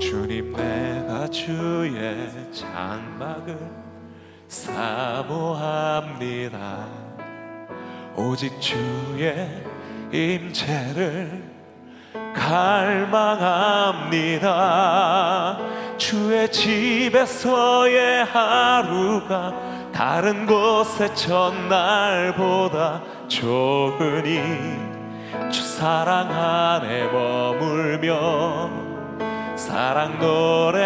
주님 내가 주의 장막을 사모합니다. 오직 주의 임재를 갈망합니다. 주의 집에서의 하루가 다른 곳의 첫날보다 좋으니 주 사랑 안에 머물며 사랑 노래합니다.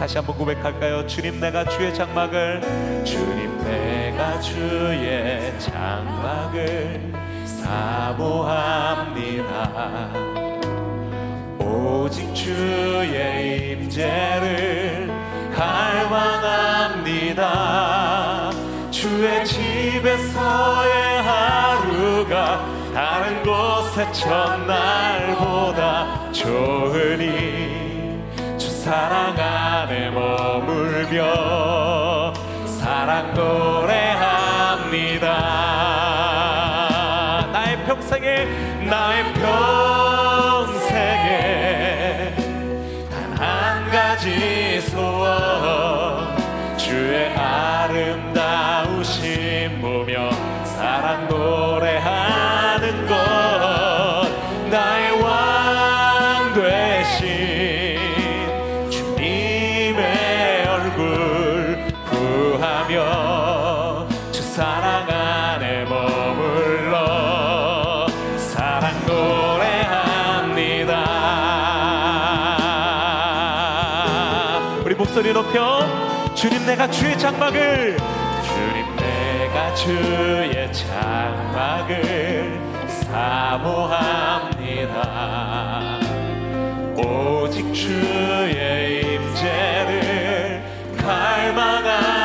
다시 한번 고백할까요? 주님 내가 주의 장막을 주님 내가 주의 장막을 사모합니다. 오직 주의 임재를 갈망합니다. 주의 집에서의 하루가 다른 곳의 첫날보다 좋으니 주 사랑 안에 머물며 사랑 노래합니다. 나의 평생에 나의 목소리 높여 주님 내가 주의 장막을 주님 내가 주의 장막을 사모합니다. 오직 주의 임재를 갈망합니다.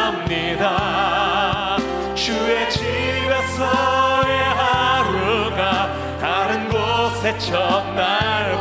주의 집에서의 하루가 다른 곳의 첫날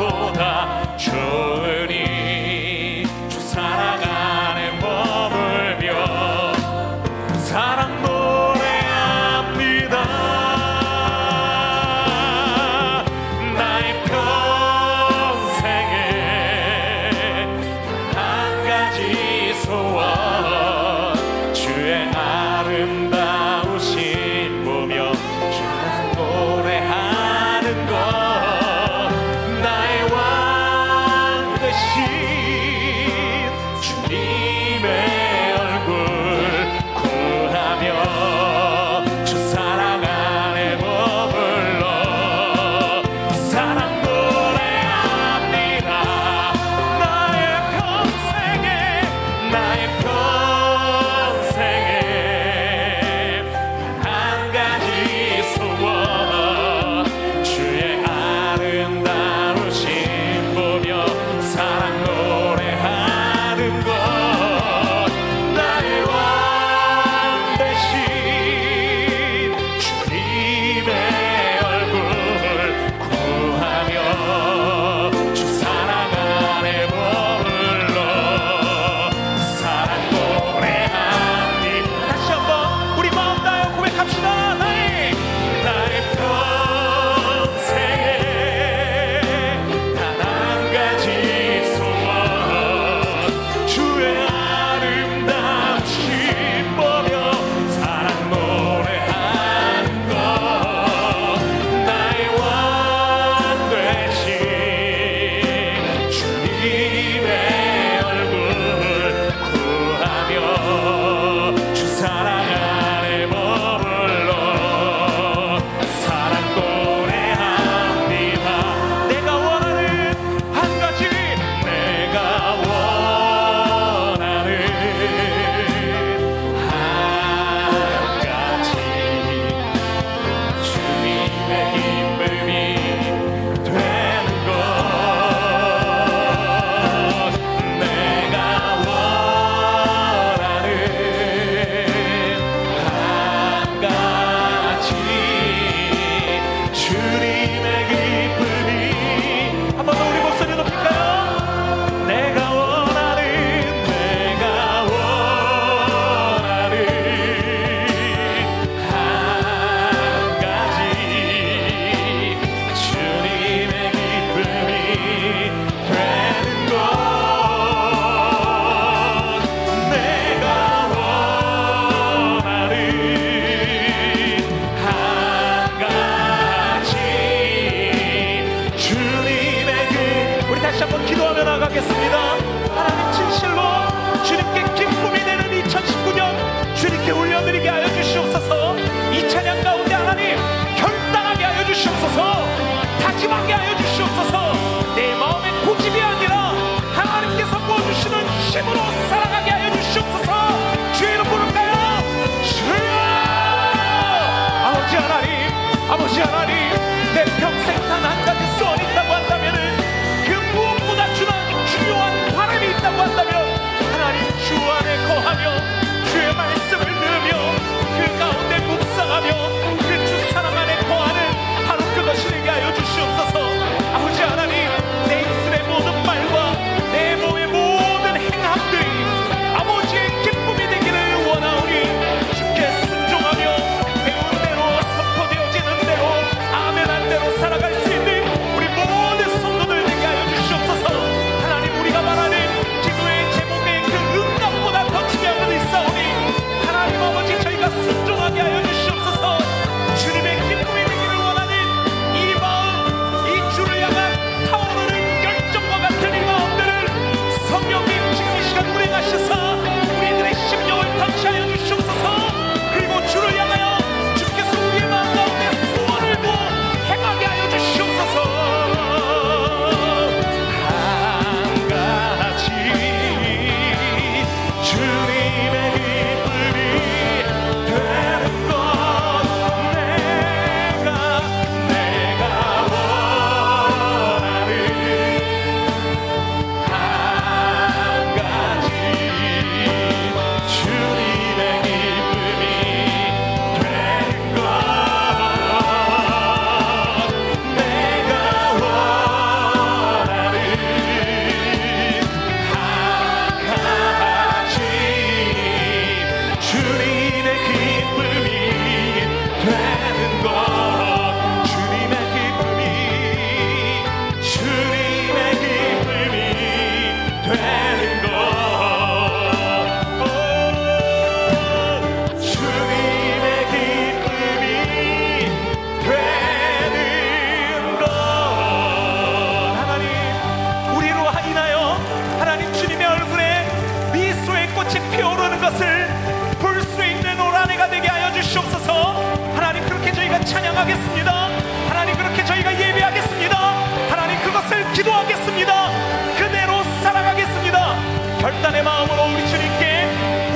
결단의 마음으로 우리 주님께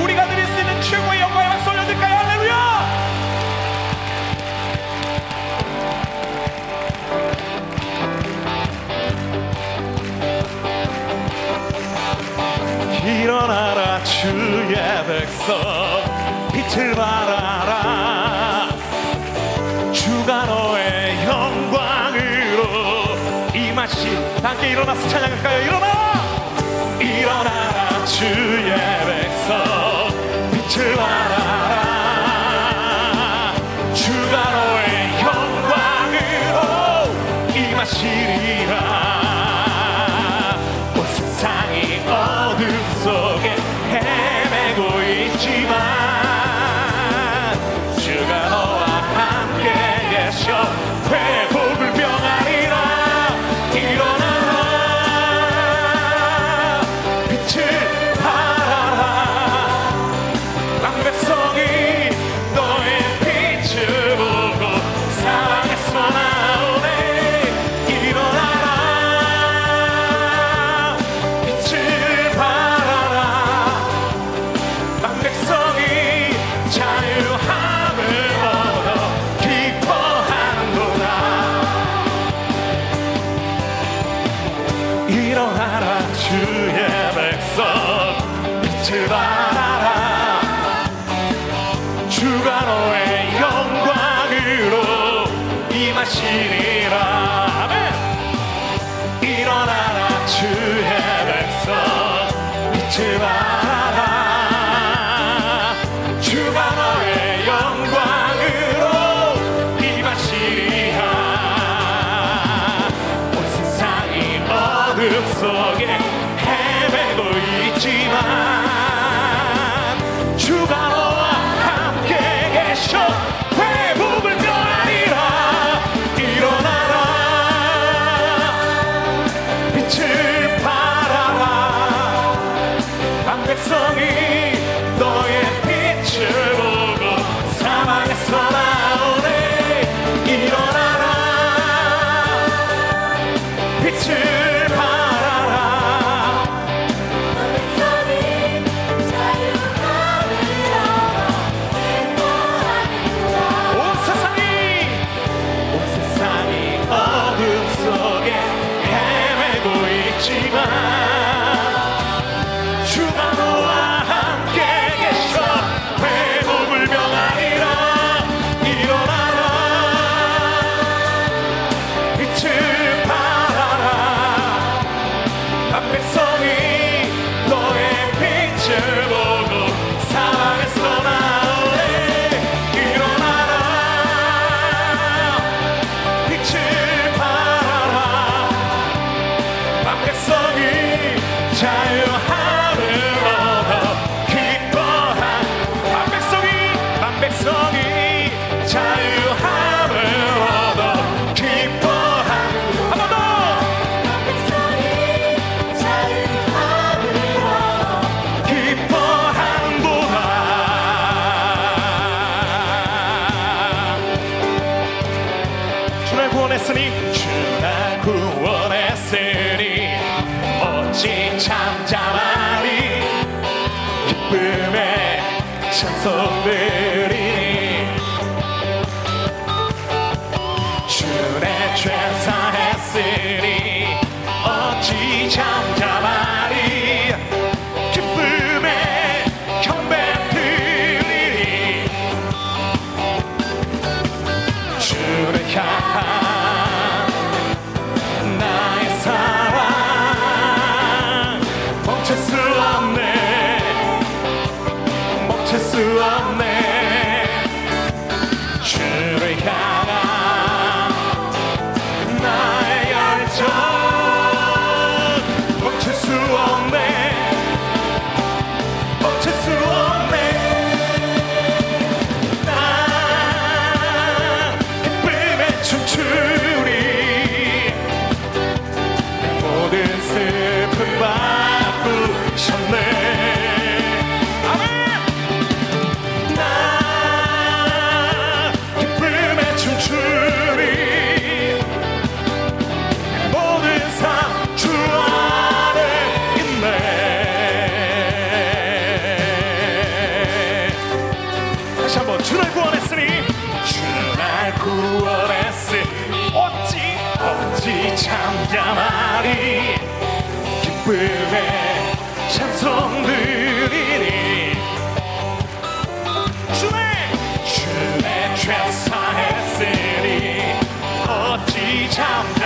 우리가 드릴 수 있는 최고의 영광을 쏠려드릴까요? 할렐루야! 일어나라 주의 백성 빛을 발하라 주가 너의 영광으로 이 맛이 함께 일어나서 찬양할까요? 일어나! yeah. 성들이니. 주의 주의 최사했으니 어찌 참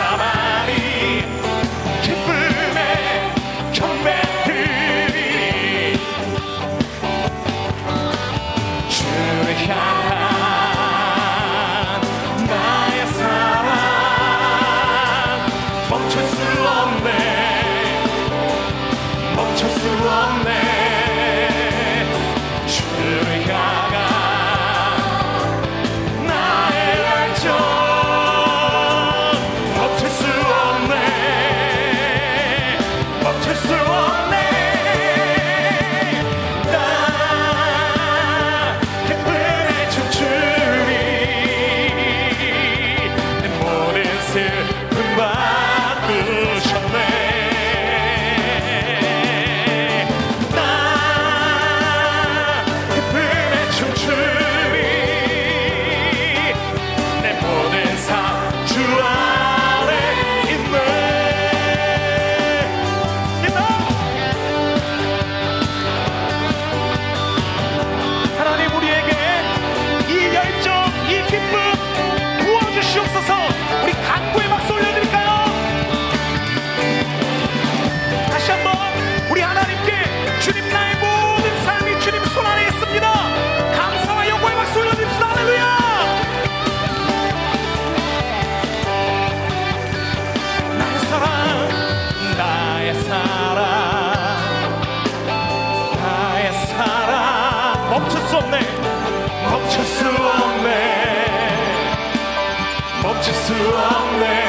수 없네.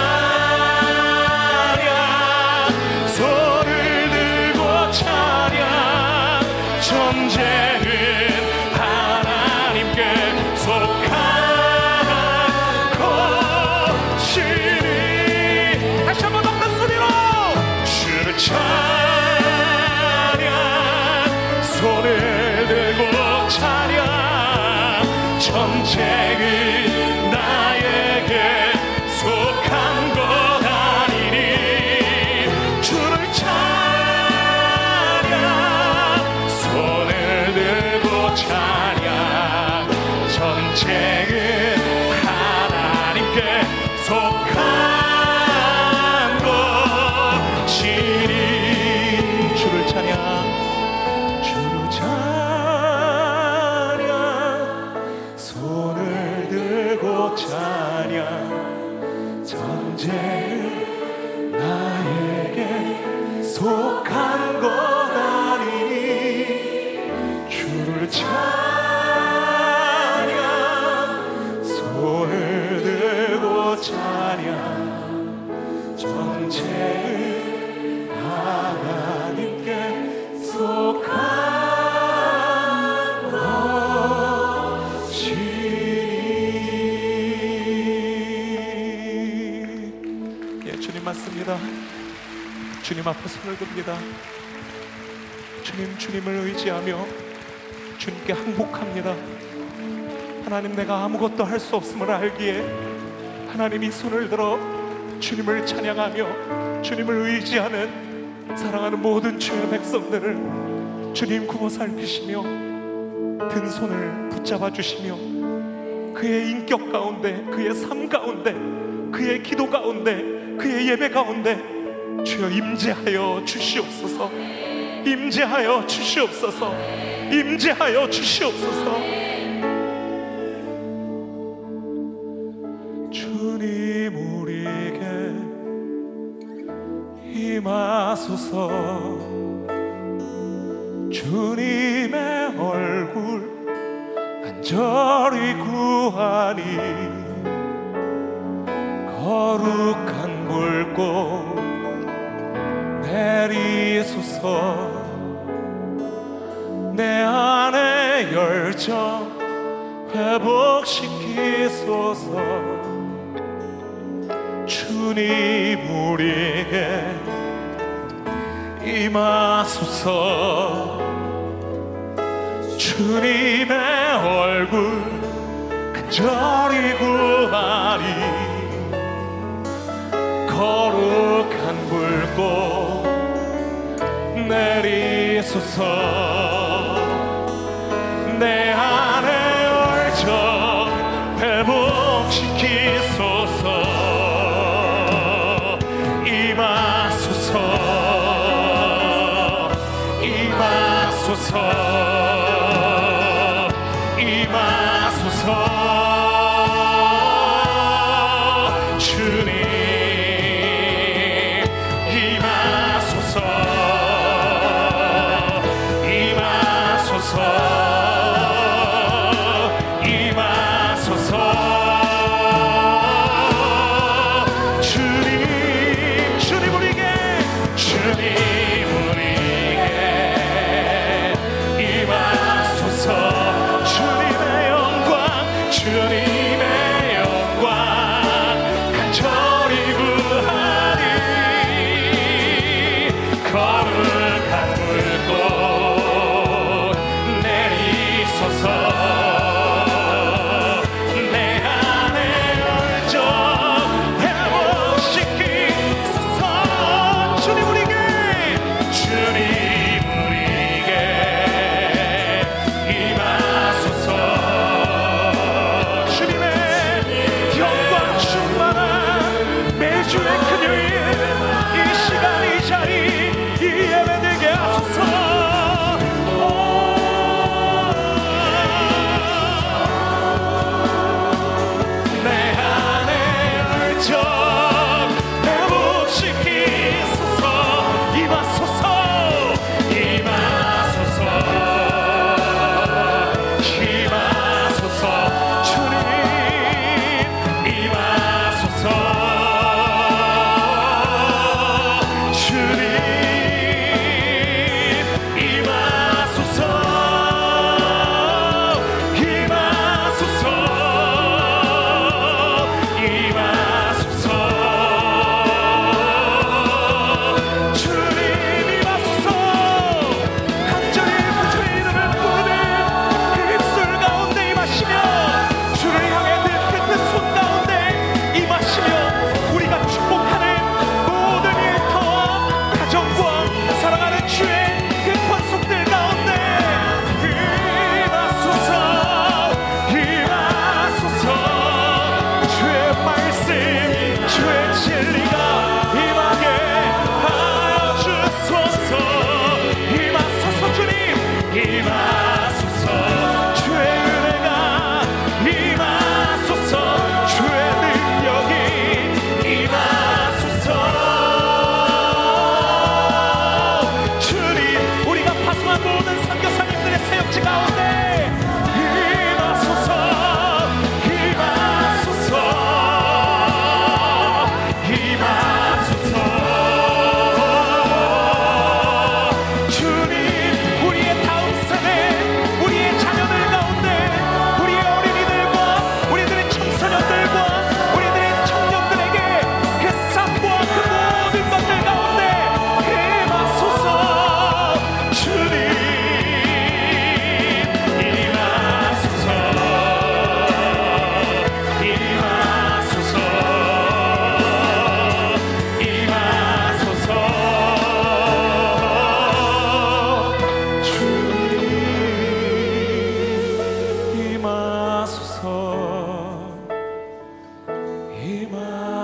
주 전쟁은 나에게 속한 것 아니니? 주를 찬양 손을 들고 찬양 주님 앞에 손을 듭니다. 주님 주님을 의지하며 주님께 항복합니다. 하나님 내가 아무것도 할 수 없음을 알기에 하나님이 손을 들어 주님을 찬양하며 주님을 의지하는 사랑하는 모든 주의 백성들을 주님 구워 살피시며 든 손을 붙잡아 주시며 그의 인격 가운데 그의 삶 가운데 그의 기도 가운데 그의 예배 가운데 주여 임재하여 주시옵소서. 임재하여 주시옵소서. 임재하여 주시옵소서. 주님 우리에게 임하소서. 주님의 얼굴 간절히 구하니 거룩한 불꽃 내리소서. 내 안에 열정 회복시키소서. 주님 우리에게 임하소서. 주님의 얼굴 간절히 구하니 내리소서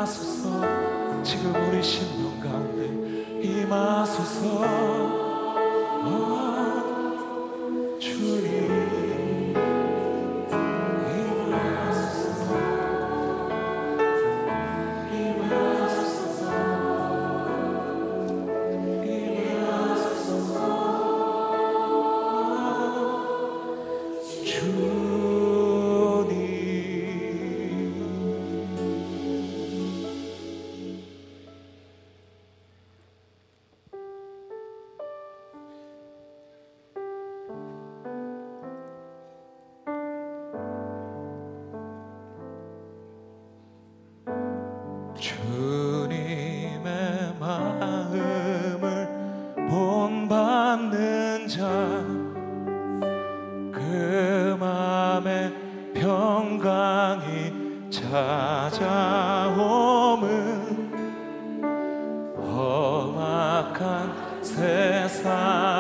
임하소서. 지금 우리 심령 가운데 임하소서. 어. 마음은 험악한 세상.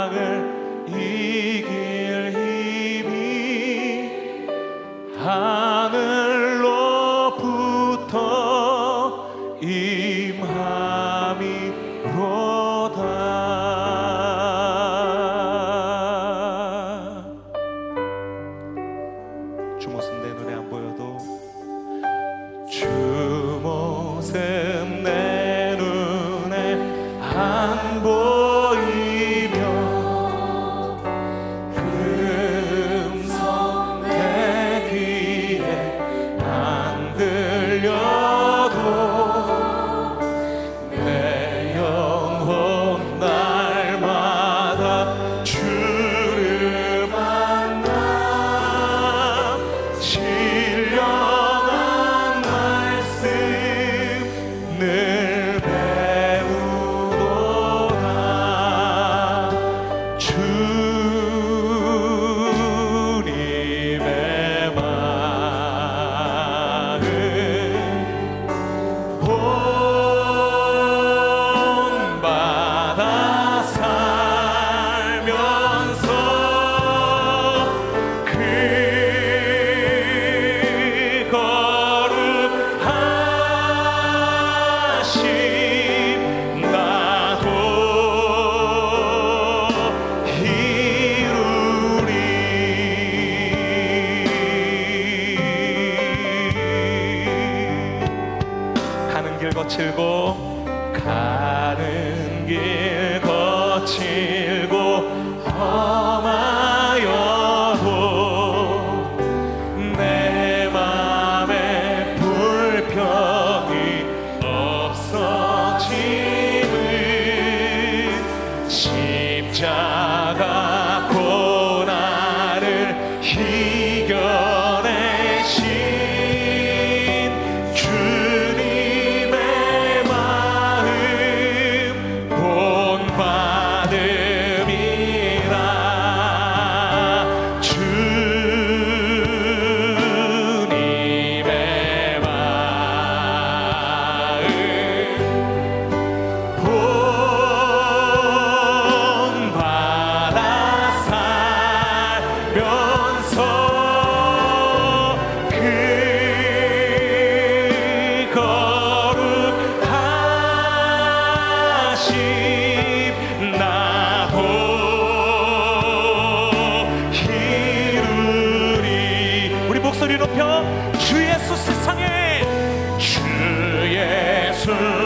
Sir.